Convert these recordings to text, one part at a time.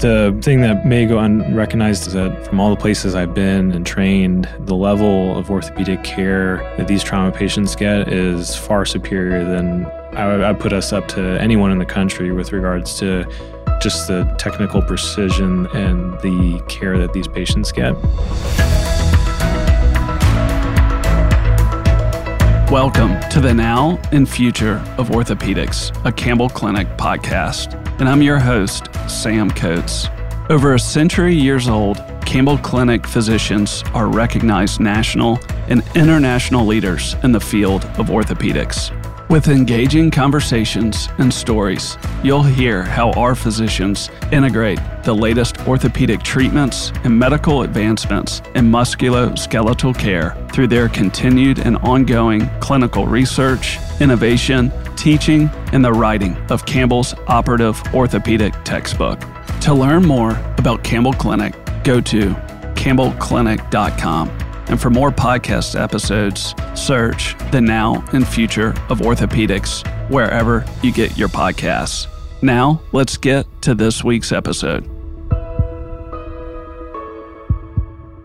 The thing that may go unrecognized is that from all the places I've been and trained, the level of orthopedic care that these trauma patients get is far superior than I would put us up to anyone in the country with regards to just the technical precision and the care that these patients get. Welcome to the Now and Future of Orthopedics, a Campbell Clinic podcast. And I'm your host, Sam Coates. Over a century years old, Campbell Clinic physicians are recognized national and international leaders in the field of orthopedics. With engaging conversations and stories, you'll hear how our physicians integrate the latest orthopedic treatments and medical advancements in musculoskeletal care through their continued and ongoing clinical research, innovation, teaching, and the writing of Campbell's operative orthopedic textbook. To learn more about Campbell Clinic, go to campbellclinic.com. And for more podcast episodes, search The Now and Future of Orthopedics wherever you get your podcasts. Now, let's get to this week's episode.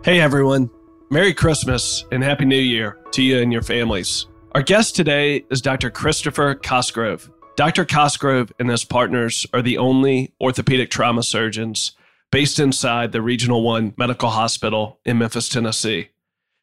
Hey, everyone. Merry Christmas and Happy New Year to you and your families. Our guest today is Dr. Christopher Cosgrove. Dr. Cosgrove and his partners are the only orthopedic trauma surgeons based inside the Regional 1 Medical Hospital in Memphis, Tennessee.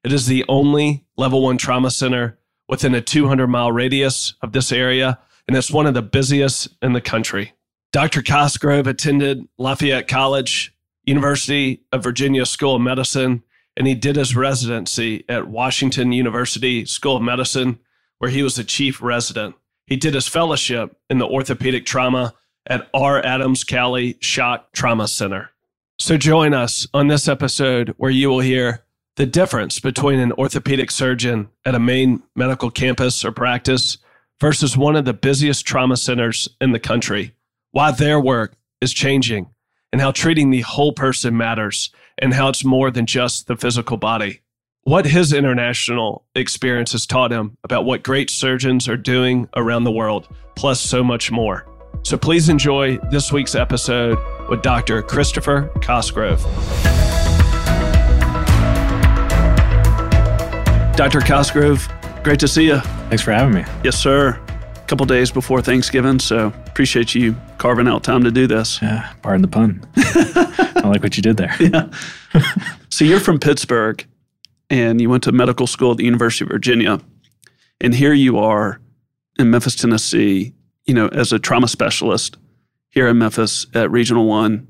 It is the only level one trauma center within a 200 mile radius of this area, and it's one of the busiest in the country. Dr. Cosgrove attended Lafayette College, University of Virginia School of Medicine, and he did his residency at Washington University School of Medicine, where he was the chief resident. He did his fellowship in the orthopedic trauma at R. Adams Cowley Shock Trauma Center. So join us on this episode where you will hear the difference between an orthopedic surgeon at a main medical campus or practice versus one of the busiest trauma centers in the country, why their work is changing, and how treating the whole person matters, and how it's more than just the physical body. What his international experience has taught him about what great surgeons are doing around the world, plus so much more. So please enjoy this week's episode with Dr. Christopher Cosgrove. Dr. Cosgrove, great to see you. Thanks for having me. Yes, sir. A couple days before Thanksgiving, so appreciate you carving out time to do this. Yeah, pardon the pun. I like what you did there. Yeah. so you're from Pittsburgh and you went to medical school at the University of Virginia. And here you are in Memphis, Tennessee, you know, as a trauma specialist here in Memphis at Regional One.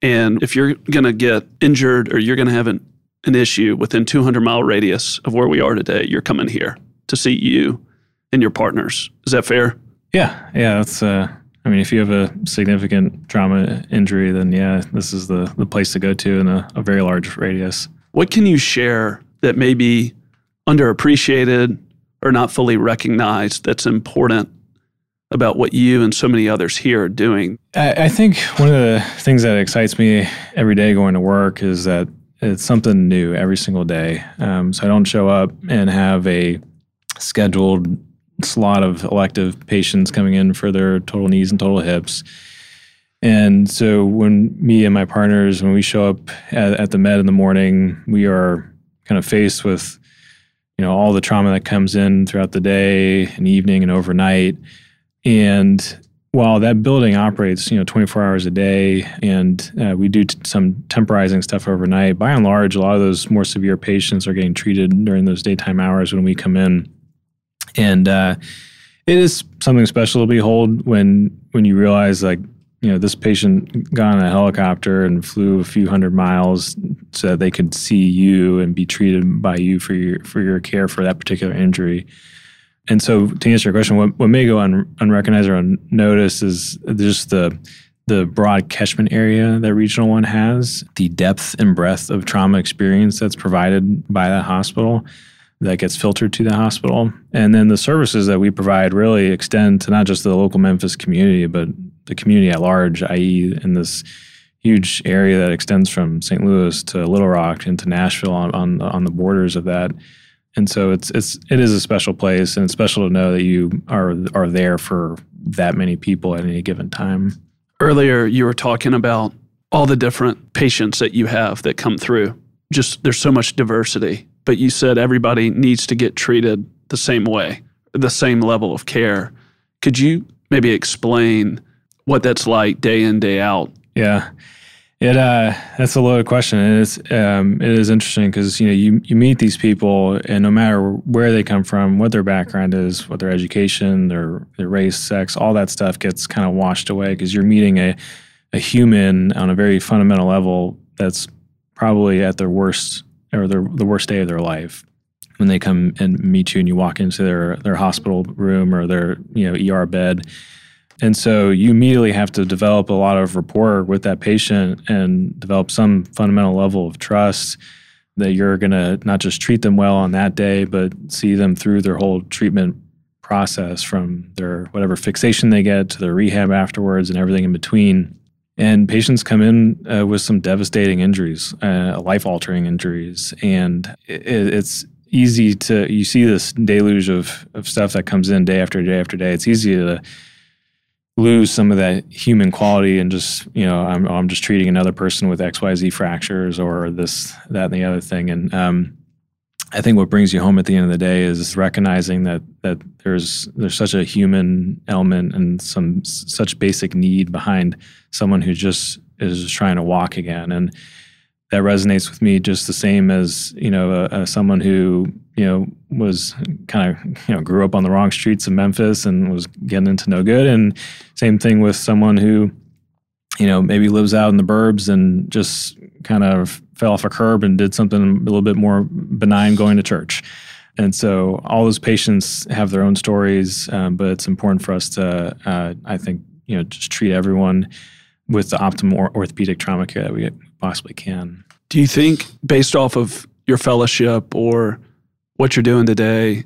And if you're going to get injured or you're going to have an an issue within 200 mile radius of where we are today, you're coming here to see you and your partners. Is that fair? Yeah, yeah. That's. Uh, I mean, if you have a significant trauma injury, then yeah, this is the the place to go to in a, a very large radius. What can you share that may be underappreciated or not fully recognized that's important about what you and so many others here are doing? I, I think one of the things that excites me every day going to work is that it's something new every single day. Um, so I don't show up and have a scheduled slot of elective patients coming in for their total knees and total hips. And so when me and my partners, when we show up at, at the med in the morning, we are kind of faced with, you know, all the trauma that comes in throughout the day and evening and overnight. And while that building operates, you know, 24 hours a day, and uh, we do t- some temporizing stuff overnight, by and large, a lot of those more severe patients are getting treated during those daytime hours when we come in, and uh, it is something special to behold when when you realize like you know this patient got on a helicopter and flew a few hundred miles so that they could see you and be treated by you for your for your care for that particular injury and so, to answer your question, what, what may go un, unrecognized or unnoticed is just the the broad catchment area that Regional One has, the depth and breadth of trauma experience that's provided by that hospital that gets filtered to the hospital. And then the services that we provide really extend to not just the local Memphis community, but the community at large, i.e., in this huge area that extends from St. Louis to Little Rock into Nashville on, on, on the borders of that and so it's it's it is a special place, and it's special to know that you are are there for that many people at any given time. Earlier, you were talking about all the different patients that you have that come through. Just there's so much diversity, but you said everybody needs to get treated the same way, the same level of care. Could you maybe explain what that's like day in, day out? Yeah. It uh, that's a loaded question. And it's um, it is interesting because you know you you meet these people, and no matter where they come from, what their background is, what their education, their their race, sex, all that stuff gets kind of washed away because you're meeting a a human on a very fundamental level that's probably at their worst or their the worst day of their life when they come and meet you and you walk into their their hospital room or their you know ER bed and so you immediately have to develop a lot of rapport with that patient and develop some fundamental level of trust that you're going to not just treat them well on that day, but see them through their whole treatment process from their whatever fixation they get to their rehab afterwards and everything in between. And patients come in uh, with some devastating injuries, uh, life altering injuries. And it, it's easy to, you see this deluge of, of stuff that comes in day after day after day. It's easy to, lose some of that human quality and just you know I'm I'm just treating another person with X Y Z fractures or this that and the other thing. And um, I think what brings you home at the end of the day is recognizing that that there's there's such a human element and some such basic need behind someone who just is trying to walk again. And that resonates with me just the same as you know uh, uh, someone who you know was kind of you know grew up on the wrong streets of Memphis and was getting into no good, and same thing with someone who you know maybe lives out in the burbs and just kind of fell off a curb and did something a little bit more benign, going to church. And so all those patients have their own stories, um, but it's important for us to, uh, I think, you know, just treat everyone with the optimal orthopedic trauma care that we possibly can. Do you think, based off of your fellowship or what you're doing today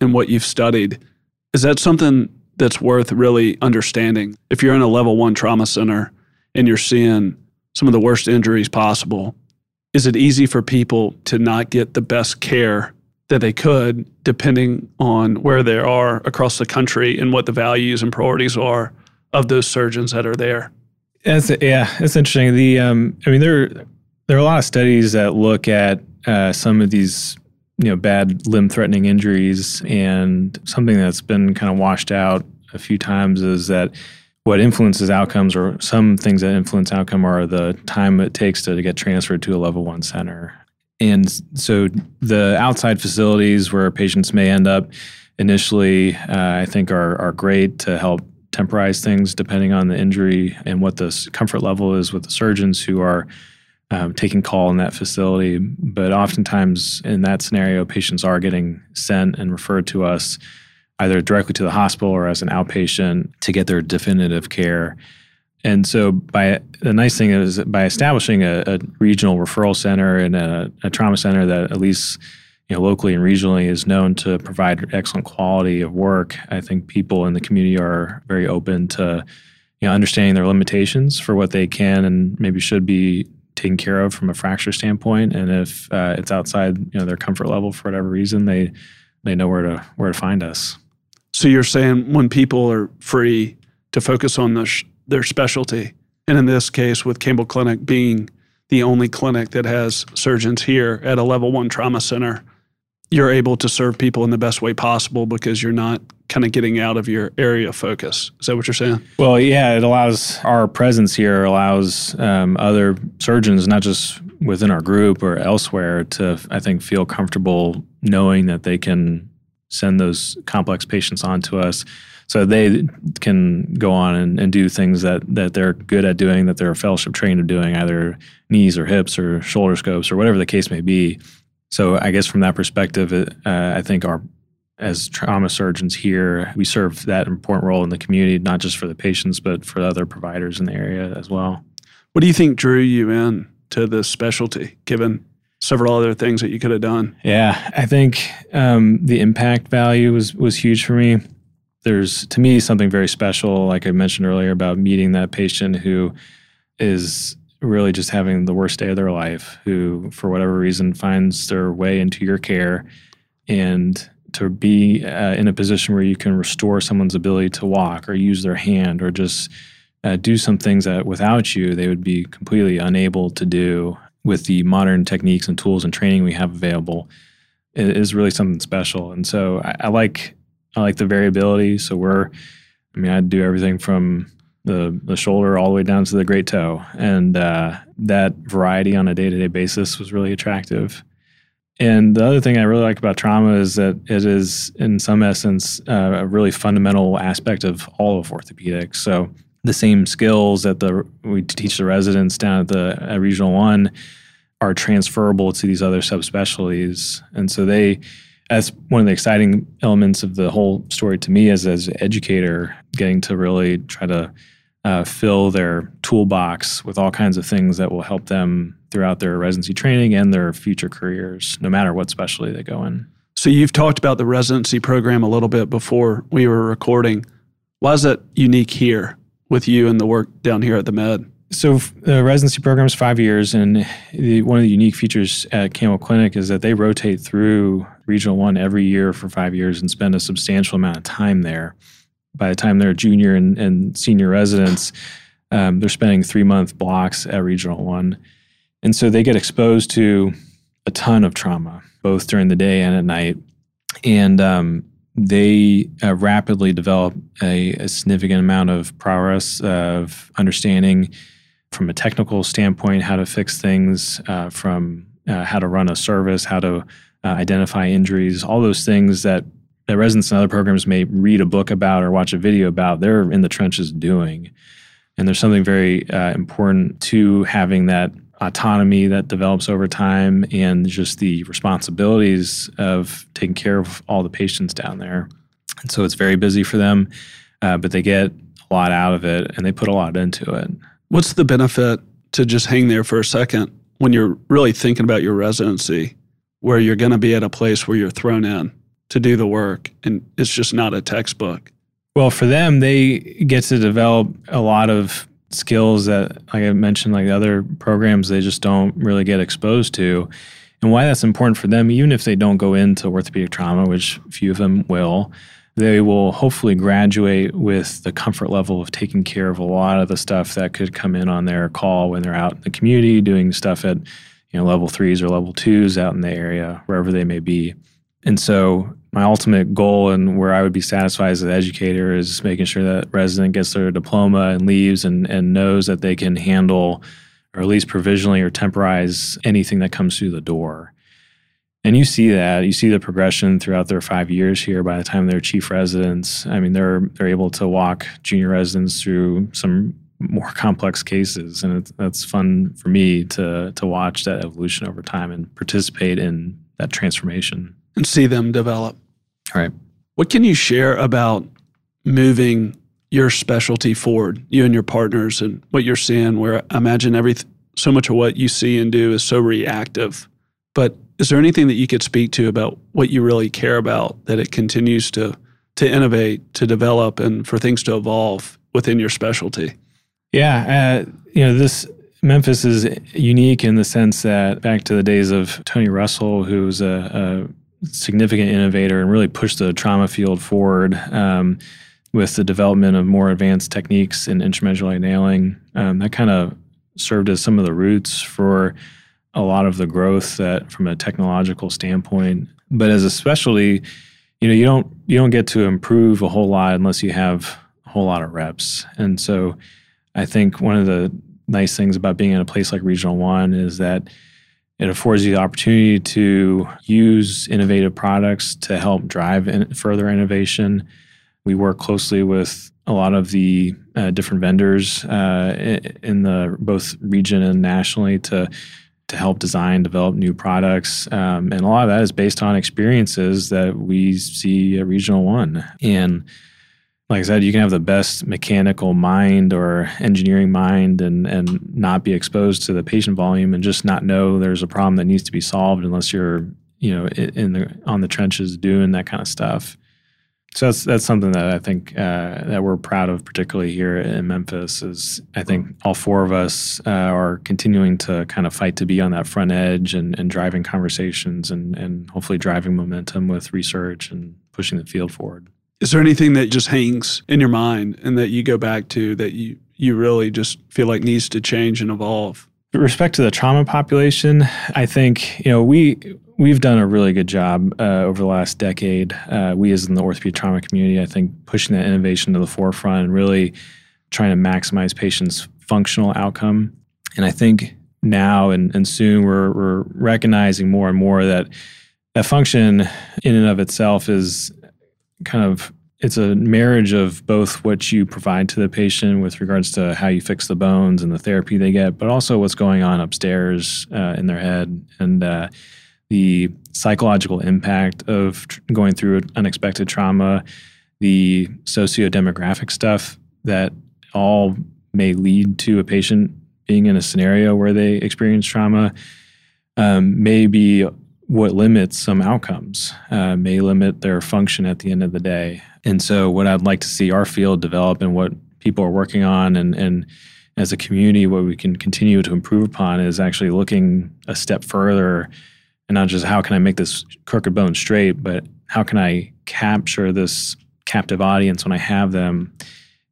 and what you've studied, is that something that's worth really understanding? If you're in a level one trauma center and you're seeing some of the worst injuries possible, is it easy for people to not get the best care that they could, depending on where they are across the country and what the values and priorities are of those surgeons that are there? That's yeah, it's interesting. The um, I mean, there there are a lot of studies that look at uh, some of these you know bad limb threatening injuries, and something that's been kind of washed out a few times is that what influences outcomes or some things that influence outcome are the time it takes to, to get transferred to a level one center. And so the outside facilities where patients may end up initially, uh, I think are, are great to help temporize things depending on the injury and what the comfort level is with the surgeons who are um, taking call in that facility. But oftentimes in that scenario, patients are getting sent and referred to us either directly to the hospital or as an outpatient to get their definitive care. And so, by the nice thing is by establishing a, a regional referral center and a, a trauma center that at least you know, locally and regionally is known to provide excellent quality of work. I think people in the community are very open to, you know, understanding their limitations for what they can and maybe should be taken care of from a fracture standpoint. And if uh, it's outside, you know, their comfort level for whatever reason, they they know where to where to find us. So you're saying when people are free to focus on sh- their specialty, and in this case, with Campbell Clinic being the only clinic that has surgeons here at a level one trauma center you're able to serve people in the best way possible because you're not kind of getting out of your area of focus. Is that what you're saying? Well, yeah, it allows our presence here allows um, other surgeons, not just within our group or elsewhere, to I think feel comfortable knowing that they can send those complex patients on to us. So they can go on and, and do things that, that they're good at doing, that they're fellowship trained of doing, either knees or hips or shoulder scopes or whatever the case may be so I guess from that perspective, uh, I think our as trauma surgeons here, we serve that important role in the community, not just for the patients, but for other providers in the area as well. What do you think drew you in to this specialty, given several other things that you could have done? Yeah, I think um, the impact value was was huge for me. There's to me something very special, like I mentioned earlier, about meeting that patient who is really just having the worst day of their life who for whatever reason finds their way into your care and to be uh, in a position where you can restore someone's ability to walk or use their hand or just uh, do some things that without you they would be completely unable to do with the modern techniques and tools and training we have available. It is really something special. And so I, I like i like the variability. So we're i mean i do everything from the, the shoulder all the way down to the great toe and uh, that variety on a day-to-day basis was really attractive and the other thing I really like about trauma is that it is, in some essence, uh, a really fundamental aspect of all of orthopedics. So the same skills that the we teach the residents down at the at Regional One are transferable to these other subspecialties, and so they. That's one of the exciting elements of the whole story to me as as an educator, getting to really try to uh, fill their toolbox with all kinds of things that will help them throughout their residency training and their future careers, no matter what specialty they go in. So you've talked about the residency program a little bit before we were recording. Why is that unique here with you and the work down here at the Med? So the residency program is five years, and the, one of the unique features at Campbell Clinic is that they rotate through Regional One every year for five years and spend a substantial amount of time there. By the time they're junior and, and senior residents, um, they're spending three month blocks at Regional One. And so they get exposed to a ton of trauma, both during the day and at night. And um, they uh, rapidly develop a, a, significant amount of progress of understanding from a technical standpoint how to fix things, uh, from uh, how to run a service, how to uh, identify injuries, all those things that, that residents in other programs may read a book about or watch a video about, they're in the trenches doing. And there's something very uh, important to having that autonomy that develops over time and just the responsibilities of taking care of all the patients down there. And so it's very busy for them, uh, but they get a lot out of it and they put a lot into it. What's the benefit to just hang there for a second when you're really thinking about your residency, where you're going to be at a place where you're thrown in to do the work and it's just not a textbook? Well, for them, they get to develop a lot of skills that, like I mentioned, like other programs, they just don't really get exposed to. And why that's important for them, even if they don't go into orthopedic trauma, which few of them will, they will hopefully graduate with the comfort level of taking care of a lot of the stuff that could come in on their call when they're out in the community doing stuff at you know level threes or level twos out in the area wherever they may be and so my ultimate goal and where I would be satisfied as an educator is making sure that resident gets their diploma and leaves and, and knows that they can handle or at least provisionally or temporize anything that comes through the door. And you see that you see the progression throughout their five years here. By the time they're chief residents, I mean they're they're able to walk junior residents through some more complex cases, and it's, that's fun for me to to watch that evolution over time and participate in that transformation and see them develop. All right. What can you share about moving your specialty forward, you and your partners, and what you're seeing? Where I imagine every so much of what you see and do is so reactive. But is there anything that you could speak to about what you really care about that it continues to to innovate, to develop, and for things to evolve within your specialty? Yeah, uh, you know this Memphis is unique in the sense that back to the days of Tony Russell, who was a, a significant innovator and really pushed the trauma field forward um, with the development of more advanced techniques in intramedullary nailing. Um, that kind of served as some of the roots for a lot of the growth that from a technological standpoint. But as a specialty, you know, you don't you don't get to improve a whole lot unless you have a whole lot of reps. And so I think one of the nice things about being in a place like Regional One is that it affords you the opportunity to use innovative products to help drive in further innovation. We work closely with a lot of the uh, different vendors uh, in the both region and nationally to to help design, develop new products, um, and a lot of that is based on experiences that we see at Regional One and like I said, you can have the best mechanical mind or engineering mind and and not be exposed to the patient volume and just not know there's a problem that needs to be solved unless you're you know in the on the trenches doing that kind of stuff. So that's that's something that I think uh, that we're proud of, particularly here in Memphis. Is I think all four of us uh, are continuing to kind of fight to be on that front edge and, and driving conversations and and hopefully driving momentum with research and pushing the field forward. Is there anything that just hangs in your mind and that you go back to that you you really just feel like needs to change and evolve? With respect to the trauma population, I think you know we we've done a really good job uh, over the last decade. Uh, we, as in the orthopedic trauma community, I think pushing that innovation to the forefront and really trying to maximize patients' functional outcome. And I think now and, and soon we're, we're recognizing more and more that that function in and of itself is kind of it's a marriage of both what you provide to the patient with regards to how you fix the bones and the therapy they get, but also what's going on upstairs uh, in their head and uh, the psychological impact of tr- going through unexpected trauma, the socio-demographic stuff that all may lead to a patient being in a scenario where they experience trauma um, may be what limits some outcomes, uh, may limit their function at the end of the day. And so, what I'd like to see our field develop and what people are working on, and, and as a community, what we can continue to improve upon is actually looking a step further and not just how can I make this crooked bone straight, but how can I capture this captive audience when I have them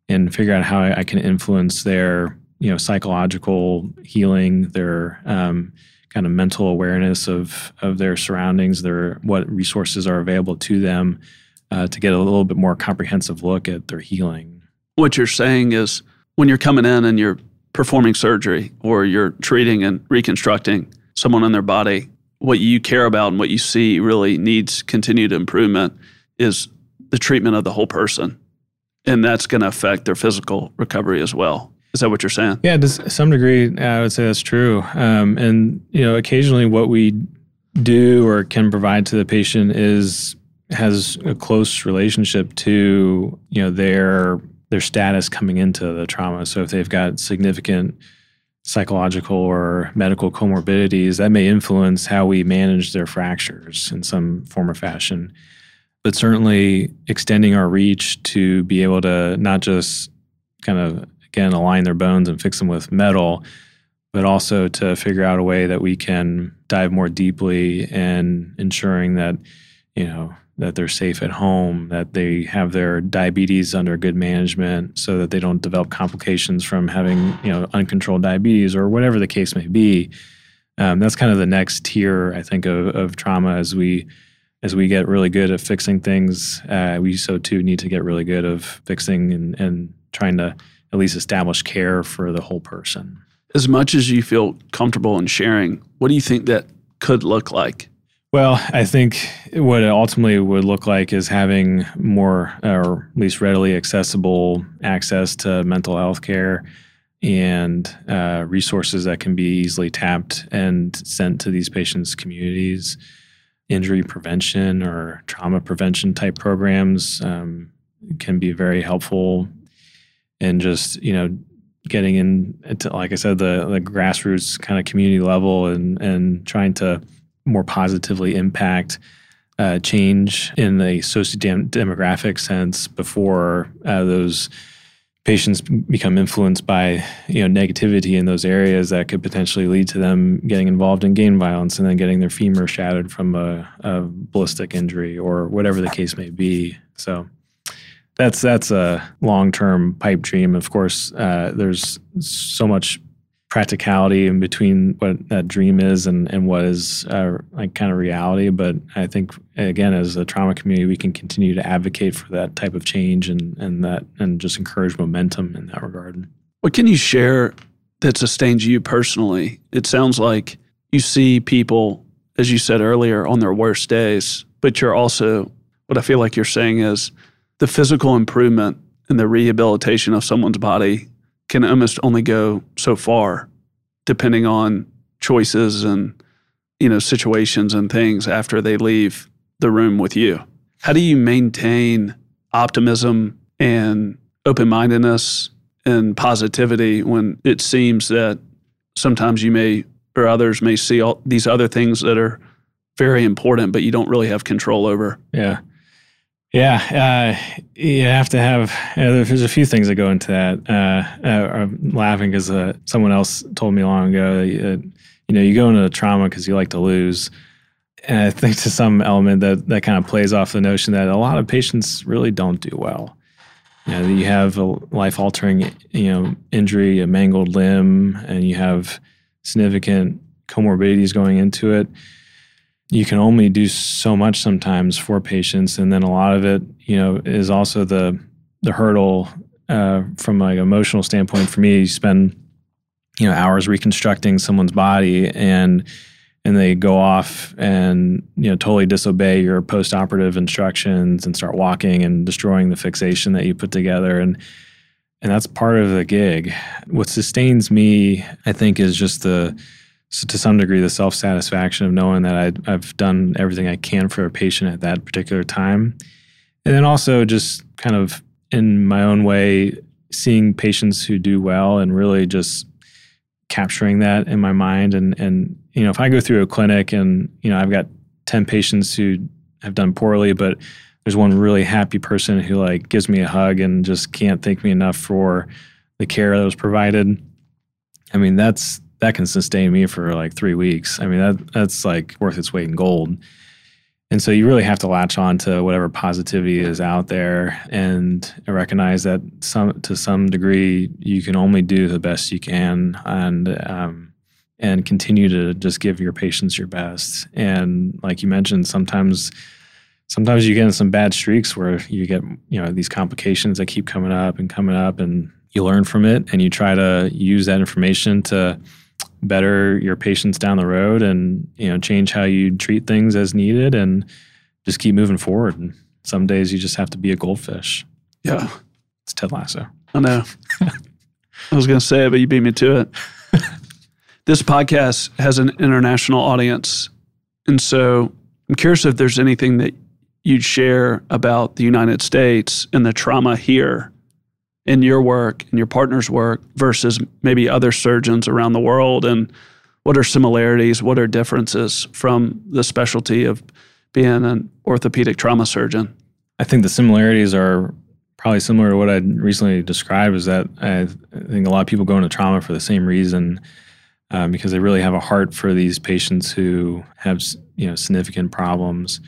and figure out how I, can influence their you know psychological healing, their um, kind of mental awareness of of their surroundings, their what resources are available to them uh, to get a little bit more comprehensive look at their healing. What you're saying is when you're coming in and you're performing surgery or you're treating and reconstructing someone in their body, what you care about and what you see really needs continued improvement is the treatment of the whole person. And that's going to affect their physical recovery as well. Is that what you're saying? Yeah, to some degree, I would say that's true. Um, and you know, occasionally, what we do or can provide to the patient is has a close relationship to you know their their status coming into the trauma. So if they've got significant psychological or medical comorbidities, that may influence how we manage their fractures in some form or fashion. But certainly extending our reach to be able to not just kind of again align their bones and fix them with metal, but also to figure out a way that we can dive more deeply in ensuring that you know that they're safe at home, that they have their diabetes under good management so that they don't develop complications from having, you know, uncontrolled diabetes or whatever the case may be. Um, that's kind of the next tier, I think, of, of trauma as we as we get really good at fixing things, uh, we so too need to get really good of fixing and, and trying to at least establish care for the whole person. As much as you feel comfortable in sharing, what do you think that could look like? Well, I think what it ultimately would look like is having more or at least readily accessible access to mental health care and uh, resources that can be easily tapped and sent to these patients' communities. Injury prevention or trauma prevention type programs um, can be very helpful and just you know getting in into like I said the the grassroots kind of community level and and trying to more positively impact uh, change in the socio-demographic sense before uh, those patients become influenced by you know negativity in those areas that could potentially lead to them getting involved in gang violence and then getting their femur shattered from a, a ballistic injury or whatever the case may be. So that's that's a long term pipe dream. Of course, uh, there's so much practicality in between what that dream is and and what is uh, like kind of reality. But I think again, as a trauma community, we can continue to advocate for that type of change and and that and just encourage momentum in that regard. What can you share that sustains you personally? It sounds like you see people, as you said earlier, on their worst days, but you're also what I feel like you're saying is the physical improvement and the rehabilitation of someone's body can almost only go so far depending on choices and you know situations and things after they leave the room with you. How do you maintain optimism and open-mindedness and positivity when it seems that sometimes you may or others may see all these other things that are very important but you don't really have control over? Yeah yeah, uh, you have to have. Uh, there's a few things that go into that. Uh, uh I'm laughing because uh, someone else told me long ago. That, you know, you go into trauma because you like to lose, and I think to some element that that kind of plays off the notion that a lot of patients really don't do well. you, know, you have a life altering you know injury, a mangled limb, and you have significant comorbidities going into it. You can only do so much sometimes for patients, and then a lot of it, you know, is also the the hurdle uh, from like emotional standpoint. For me, you spend you know hours reconstructing someone's body and and they go off and you know totally disobey your post-operative instructions and start walking and destroying the fixation that you put together and and that's part of the gig what sustains me i think is just the to some degree the self-satisfaction of knowing that I, i've done everything i can for a patient at that particular time. And then also just kind of in my own way seeing patients who do well and really just capturing that in my mind. And and you know if i go through a clinic and you know i've got 10 patients who have done poorly but there's one really happy person who like gives me a hug and just can't thank me enough for the care that was provided i mean that's that can sustain me for like three weeks i mean that that's like worth its weight in gold and so you really have to latch on to whatever positivity is out there and recognize that some to some degree you can only do the best you can and um, and continue to just give your patients your best. And like you mentioned, sometimes sometimes you get in some bad streaks where you get you know these complications that keep coming up and coming up and you learn from it and you try to use that information to better your patients down the road and you know change how you treat things as needed and just keep moving forward and some days you just have to be a goldfish Yeah, it's ted lasso I know. I was going to say it, but you beat me to it. this podcast has an international audience. And so I'm curious if there's anything that you'd share about the United States and the trauma here in your work and your partner's work versus maybe other surgeons around the world. And what are similarities? What are differences from the specialty of being an orthopedic trauma surgeon? I think the similarities are probably similar to what I recently described. Is that I think a lot of people go into trauma for the same reason, um, because they really have a heart for these patients who have you know significant problems,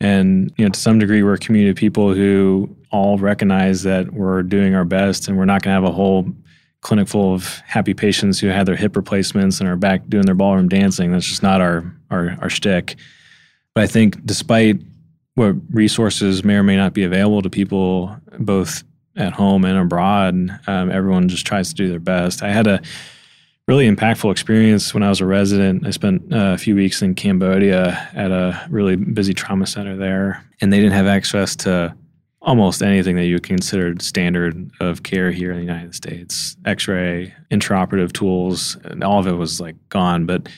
and you know to some degree we're a community of people who all recognize that we're doing our best, and we're not going to have a whole clinic full of happy patients who had their hip replacements and are back doing their ballroom dancing. That's just not our our our shtick. But I think despite what resources may or may not be available to people both at home and abroad. Um, everyone just tries to do their best. I had a really impactful experience when I was a resident. I spent uh, a few weeks in Cambodia at a really busy trauma center there, and they didn't have access to almost anything that you would consider standard of care here in the United States. X-ray, intraoperative tools, and all of it was like gone. But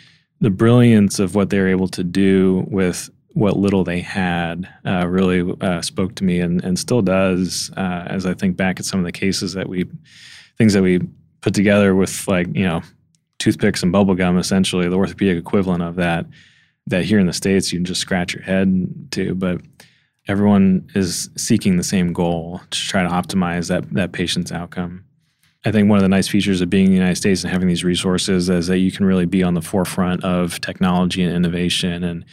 the brilliance of what they were able to do with what little they had uh, really uh, spoke to me and, and still does uh, as I think back at some of the cases that we, things that we put together with like, you know, toothpicks and bubble gum, essentially the orthopedic equivalent of that, that here in the States you can just scratch your head to, but everyone is seeking the same goal to try to optimize that, that patient's outcome. I think one of the nice features of being in the United States and having these resources is that you can really be on the forefront of technology and innovation and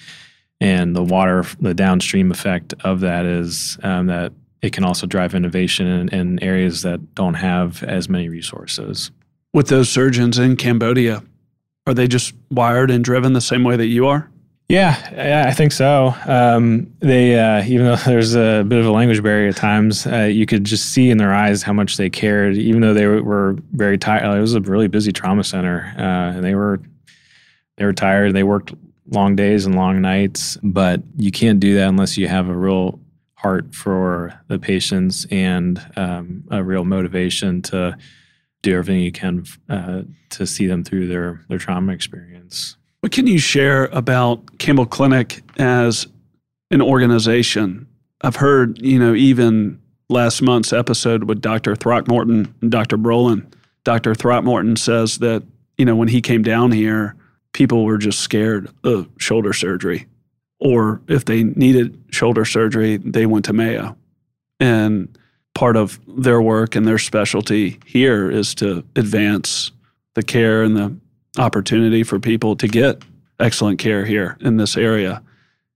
and the water, the downstream effect of that is um, that it can also drive innovation in, in, areas that don't have as many resources. With those surgeons in Cambodia, are they just wired and driven the same way that you are? Yeah, I think so. Um, they, uh, even though there's a bit of a language barrier at times, uh, you could just see in their eyes how much they cared. Even though they were very tired, it was a really busy trauma center, uh, and they were they were tired. They worked long days and long nights, but you can't do that unless you have a real heart for the patients and um, a real motivation to do everything you can uh, to see them through their their trauma experience. What can you share about Campbell Clinic as an organization? I've heard, you know, even last month's episode with Dr. Throckmorton and Dr. Brolin, Dr. Throckmorton says that, you know, when he came down here, people were just scared of shoulder surgery. Or if they needed shoulder surgery, they went to Mayo. And part of their work and their specialty here is to advance the care and the opportunity for people to get excellent care here in this area.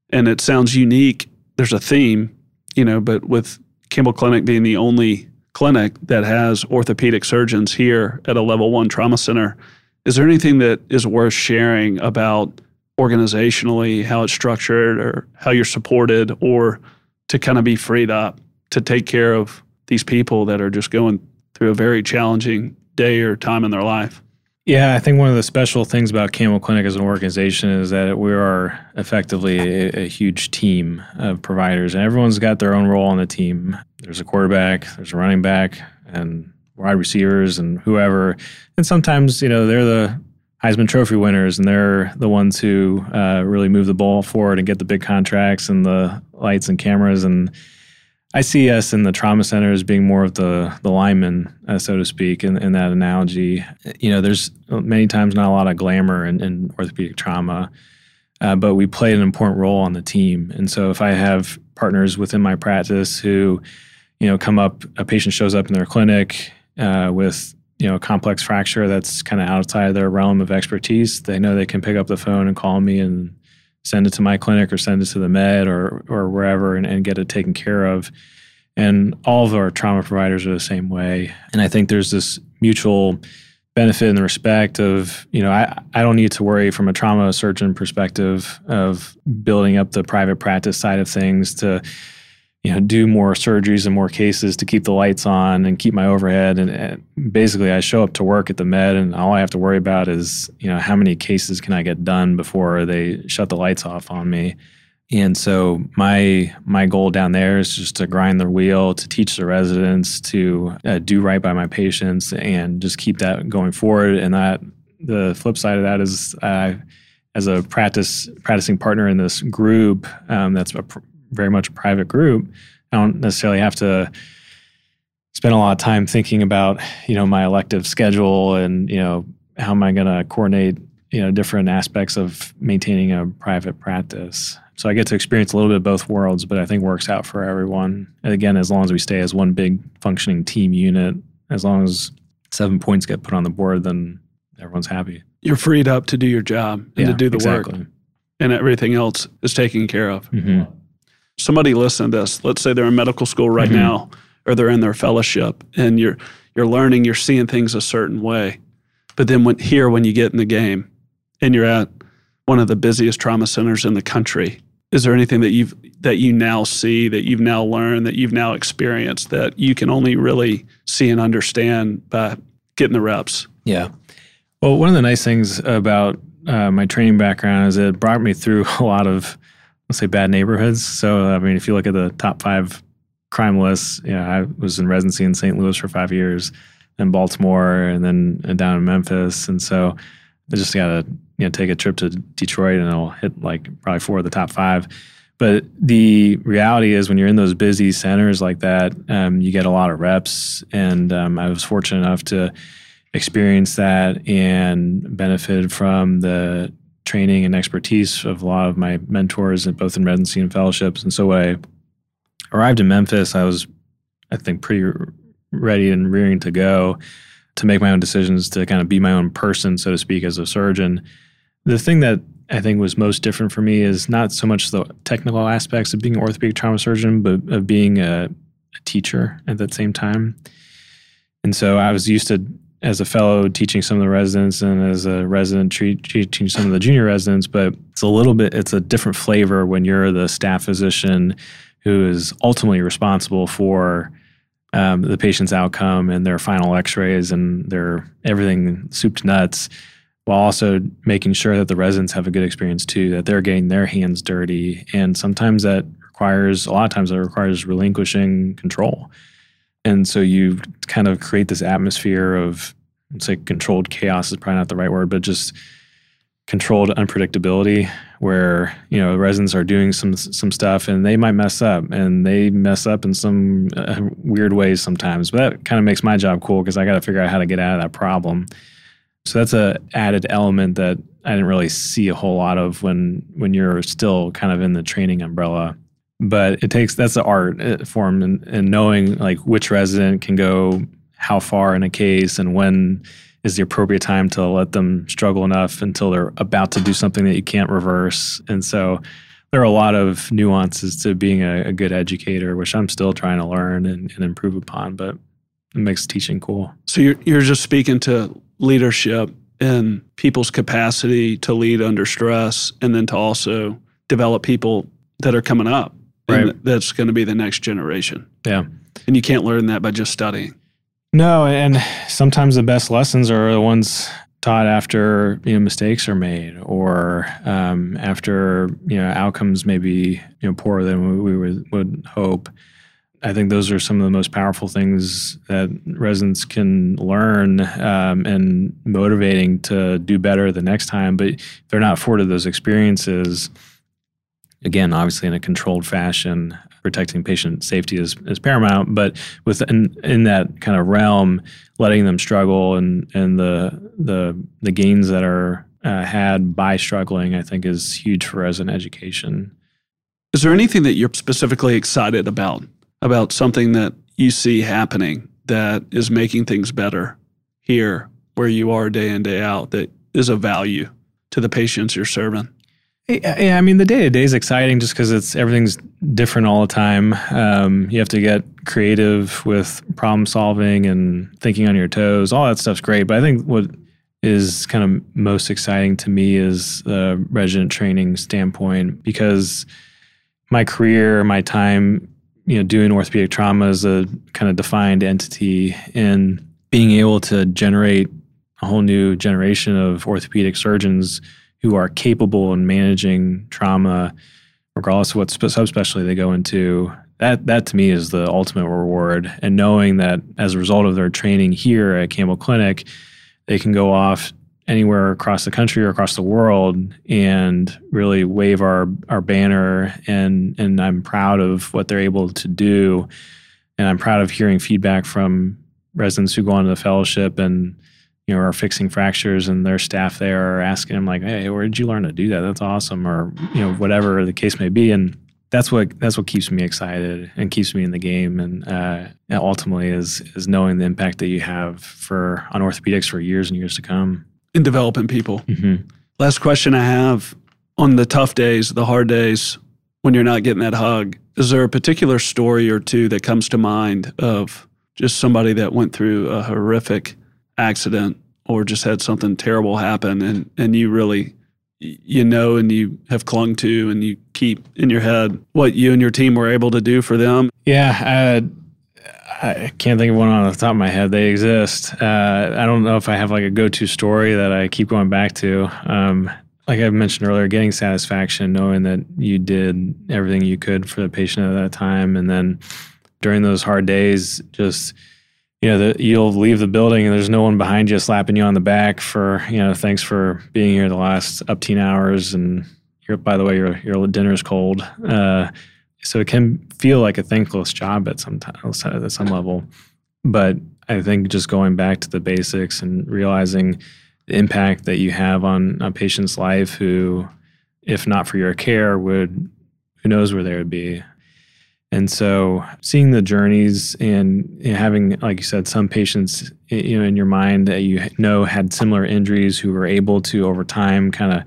And it sounds unique. There's a theme, you know, but with Campbell Clinic being the only clinic that has orthopedic surgeons here at a level one trauma center. Is there anything that is worth sharing about organizationally, how it's structured, or how you're supported, or to kind of be freed up to take care of these people that are just going through a very challenging day or time in their life? Yeah, I think one of the special things about Campbell Clinic as an organization is that we are effectively a, a, huge team of providers, and everyone's got their own role on the team. There's a quarterback, there's a running back, and wide receivers, and whoever. And sometimes, you know, they're the Heisman Trophy winners, and they're the ones who uh, really move the ball forward and get the big contracts and the lights and cameras and I see us in the trauma center as being more of the the lineman, uh, so to speak, in, in that analogy. You know, there's many times not a lot of glamour in, in orthopedic trauma, uh, but we play an important role on the team. And so, if I have partners within my practice who, you know, come up, a patient shows up in their clinic uh, with you know a complex fracture that's kind of outside their realm of expertise, they know they can pick up the phone and call me and send it to my clinic or send it to the med or or wherever and, and get it taken care of. And all of our trauma providers are the same way. And I think there's this mutual benefit in the respect of, you know, I, I don't need to worry from a trauma surgeon perspective of building up the private practice side of things to you know do more surgeries and more cases to keep the lights on and keep my overhead. And, and, basically i show up to work at the med and all i have to worry about is you know how many cases can i get done before they shut the lights off on me? And so my my goal down there is just to grind the wheel to teach the residents to uh, do right by my patients and just keep that going forward. And that the flip side of that is uh, as a practice practicing partner in this group um, that's a pr- very much a private group, I don't necessarily have to spend a lot of time thinking about, you know, my elective schedule and, you know, how am I going to coordinate, you know, different aspects of maintaining a private practice. So I get to experience a little bit of both worlds, but I think works out for everyone. And again, as long as we stay as one big functioning team unit, as long as seven points get put on the board, then everyone's happy. You're freed up to do your job and yeah, to do the exactly. work. And everything else is taken care of. Mm-hmm somebody listen to this. Let's say they're in medical school right mm-hmm. now, or they're in their fellowship, and you're you're learning, you're seeing things a certain way. But then when here, when you get in the game, and you're at one of the busiest trauma centers in the country, is there anything that you've that you now see, that you've now learned, that you've now experienced, that you can only really see and understand by getting the reps? Yeah. Well, one of the nice things about uh, my training background is it brought me through a lot of let's say bad neighborhoods. So I mean, if you look at the top five crime lists, you know, I was in residency in St. Louis for five years, then Baltimore, and then down in Memphis, and so I just got to you know take a trip to Detroit, and I'll hit like probably four of the top five. But the reality is, when you're in those busy centers like that, um, you get a lot of reps, and um, I was fortunate enough to experience that and benefited from the training and expertise of a lot of my mentors, both in residency and fellowships. And so when I arrived in Memphis, I was, I think, pretty ready and rearing to go to make my own decisions, to kind of be my own person, so to speak, as a surgeon. The thing that I think was most different for me is not so much the technical aspects of being an orthopedic trauma surgeon, but of being a, a teacher at that same time. And so I was used to as a fellow teaching some of the residents and as a resident teaching some of the junior residents, but it's a little bit, it's a different flavor when you're the staff physician who is ultimately responsible for um, the patient's outcome and their final x-rays and their everything soup to nuts while also making sure that the residents have a good experience too that they're getting their hands dirty. And sometimes that requires a lot of times that requires relinquishing control and so you kind of create this atmosphere of, let's say, controlled chaos is probably not the right word, but just controlled unpredictability where you know residents are doing some some stuff and they might mess up and they mess up in some uh, weird ways sometimes. But that kind of makes my job cool because i got to figure out how to get out of that problem. So that's a added element that i didn't really see a whole lot of when when you're still kind of in the training umbrella but it takes that's the art uh, form and, and knowing like which resident can go how far in a case and when is the appropriate time to let them struggle enough until they're about to do something that you can't reverse and so there are a lot of nuances to being a, a good educator which i'm still trying to learn and, and improve upon but it makes teaching cool. So you're you're just speaking to leadership and people's capacity to lead under stress, and then to also develop people that are coming up, Right. that's going to be the next generation. Yeah. And you can't learn that by just studying. No, and sometimes the best lessons are the ones taught after you know mistakes are made or um, after you know outcomes may be you know poorer than we would, would hope. I think those are some of the most powerful things that residents can learn um, and motivating to do better the next time. But if they're not afforded those experiences, again, obviously in a controlled fashion, protecting patient safety is, is paramount. But within in that kind of realm, letting them struggle and and the the the gains that are uh, had by struggling, I think, is huge for resident education. Is there anything that you're specifically excited about about something that you see happening that is making things better here where you are day in day out that is of value to the patients you're serving? Yeah, I mean the day to day is exciting just because it's everything's different all the time. Um, you have to get creative with problem solving and thinking on your toes. All that stuff's great, but I think what is kind of most exciting to me is the resident training standpoint because my career, my time, you know, doing orthopedic trauma is a kind of defined entity, and being able to generate a whole new generation of orthopedic surgeons who are capable in managing trauma, regardless of what spe- subspecialty they go into. That that to me is the ultimate reward. And knowing that as a result of their training here at Campbell Clinic, they can go off anywhere across the country or across the world and really wave our our banner and and I'm proud of what they're able to do and I'm proud of hearing feedback from residents who go on to the fellowship and you know are fixing fractures and their staff there are asking them like hey where did you learn to do that that's awesome or you know whatever the case may be and that's what that's what keeps me excited and keeps me in the game and uh, ultimately is is knowing the impact that you have for on orthopedics for years and years to come In developing people. mm-hmm. Last question I have on the tough days, the hard days, when you're not getting that hug, is there a particular story or two that comes to mind of just somebody that went through a horrific accident or just had something terrible happen and, and you really, you know, and you have clung to and you keep in your head what you and your team were able to do for them? Yeah, I can't think of one on the top of my head. They exist. Uh, I don't know if I have like a go-to story that I keep going back to. Um, like I mentioned earlier, getting satisfaction, knowing that you did everything you could for the patient at that time, and then during those hard days, just you know, the, you'll leave the building and there's no one behind you slapping you on the back for you know, thanks for being here the last up teen hours, and you're by the way, your your dinner's cold. Uh, so it can feel like a thankless job at some at some level. But I think just going back to the basics and realizing the impact that you have on a patient's life, who, if not for your care, would who knows where they would be. And so, seeing the journeys and having, like you said, some patients, you know, in your mind that you know had similar injuries who were able to over time kind of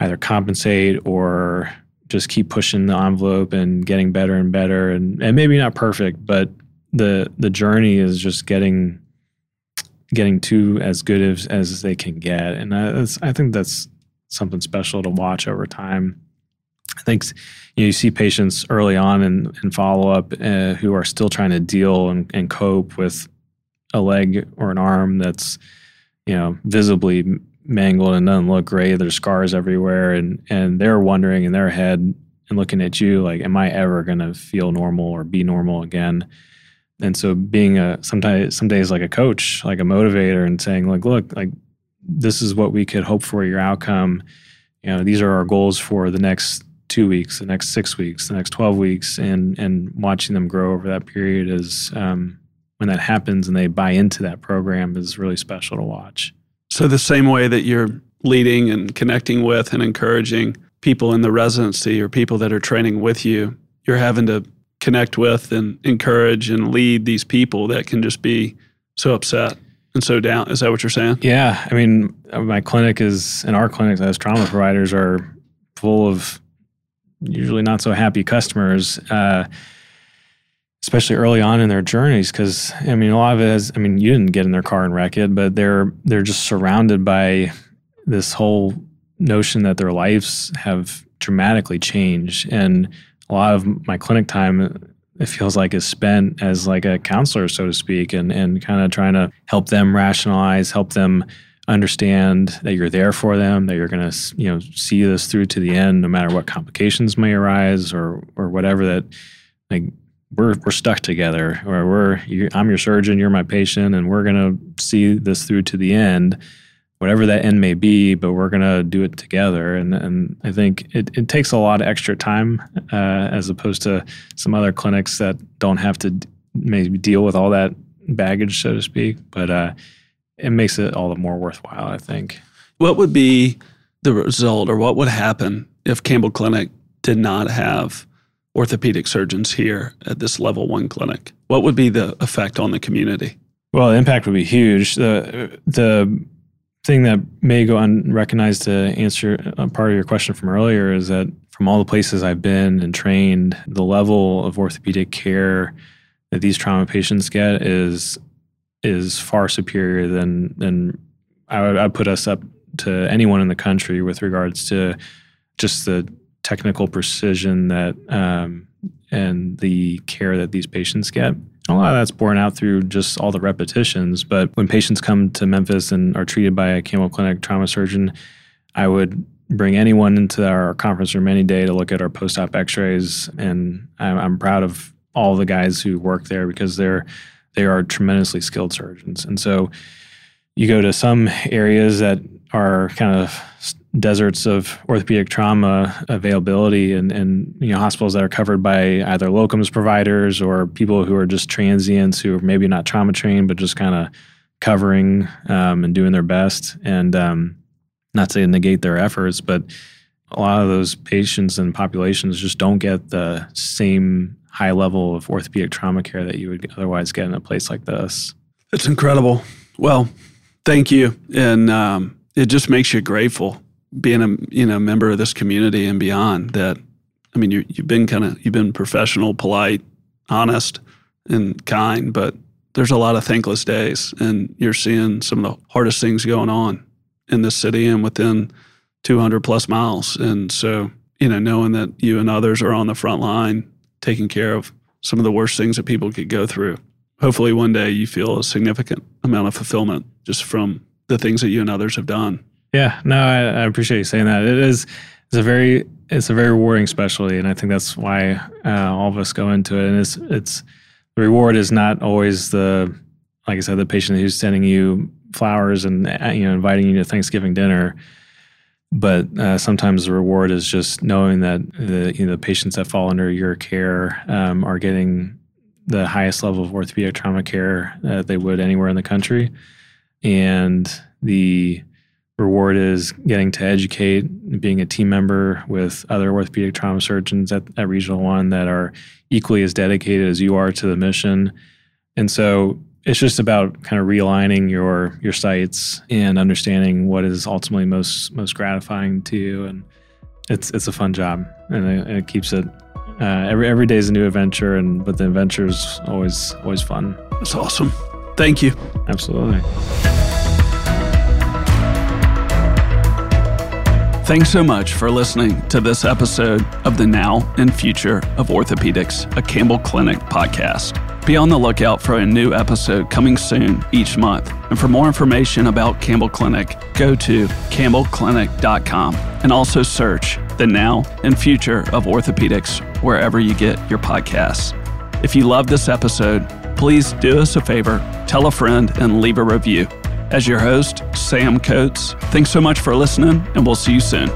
either compensate or just keep pushing the envelope and getting better and better and, and maybe not perfect but the the journey is just getting getting to as good as, as they can get. And I, I think that's something special to watch over time I think you, know, you see patients early on in, in follow up uh, who are still trying to deal and, and cope with a leg or an arm that's you know visibly mangled and doesn't look great. There's scars everywhere, and and they're wondering in their head and looking at you like, am I ever going to feel normal or be normal again? And so being a sometimes some days like a coach, like a motivator, and saying like, look, like this is what we could hope for your outcome. You know, these are our goals for the next two weeks, the next six weeks, the next twelve weeks, and and watching them grow over that period is um, when that happens and they buy into that program is really special to watch. So, the same way that you're leading and connecting with and encouraging people in the residency or people that are training with you, you're having to connect with and encourage and lead these people that can just be so upset and so down. Is that what you're saying? Yeah. I mean, my clinic is, and our clinics as trauma providers are full of usually not so happy customers. Uh, especially early on in their journeys because i mean a lot of it is i mean you didn't get in their car and wreck it but they're they're just surrounded by this whole notion that their lives have dramatically changed and a lot of my clinic time it feels like is spent as like a counselor so to speak and and kind of trying to help them rationalize help them understand that you're there for them that you're going to you know see this through to the end no matter what complications may arise or or whatever that like we're we're stuck together or we're you, I'm your surgeon you're my patient and we're going to see this through to the end whatever that end may be but we're going to do it together. And and I think it, it takes a lot of extra time uh, as opposed to some other clinics that don't have to maybe deal with all that baggage so to speak. But uh, it makes it all the more worthwhile, I think. What would be the result or what would happen if Campbell Clinic did not have orthopedic surgeons here at this level one clinic? What would be the effect on the community? Well, the impact would be huge. The the thing that may go unrecognized to answer a part of your question from earlier is that from all the places I've been and trained, the level of orthopedic care that these trauma patients get is is far superior than than I would I'd put us up to anyone in the country with regards to just the technical precision that um, and the care that these patients get. A lot of that's borne out through just all the repetitions. But when patients come to Memphis and are treated by a Campbell Clinic trauma surgeon, I would bring anyone into our conference room any day to look at our post-op X-rays, and I'm, I'm proud of all the guys who work there because they're they are tremendously skilled surgeons. And so you go to some areas that are kind of deserts of orthopedic trauma availability and, and you know hospitals that are covered by either locums providers or people who are just transients who are maybe not trauma trained but just kind of covering um, and doing their best and um, not to negate their efforts but a lot of those patients and populations just don't get the same high level of orthopedic trauma care that you would otherwise get in a place like this. It's incredible. Well, thank you, and um, it just makes you grateful being a you know member of this community and beyond. That I mean, you you've been kind of you've been professional, polite, honest, and kind, but there's a lot of thankless days, and you're seeing some of the hardest things going on in this city and within 200 plus miles. And so, you know, knowing that you and others are on the front line taking care of some of the worst things that people could go through. Hopefully, one day you feel a significant amount of fulfillment just from the things that you and others have done. Yeah, no, I, I appreciate you saying that. It is it's a very it's a very rewarding specialty, and I think that's why uh, all of us go into it. And it's it's the reward is not always the like I said, the patient who's sending you flowers and uh, you know inviting you to Thanksgiving dinner but uh, sometimes the reward is just knowing that the you know, the patients that fall under your care um, are getting the highest level of orthopedic trauma care that they would anywhere in the country, and the reward is getting to educate, being a team member with other orthopedic trauma surgeons at, at Regional One that are equally as dedicated as you are to the mission, and so it's just about kind of realigning your your sights and understanding what is ultimately most most gratifying to you. And it's it's a fun job and it, it keeps it uh, every every day is a new adventure and but the adventure is always always fun. That's awesome. Thank you. Absolutely. Thanks so much for listening to this episode of the Now and Future of Orthopedics, a Campbell Clinic podcast. Be on the lookout for a new episode coming soon each month. And for more information about Campbell Clinic, go to campbellclinic.com and also search the now and future of orthopedics wherever you get your podcasts. If you love this episode, please do us a favor, tell a friend, and leave a review. As your host, Sam Coates, thanks so much for listening, and we'll see you soon.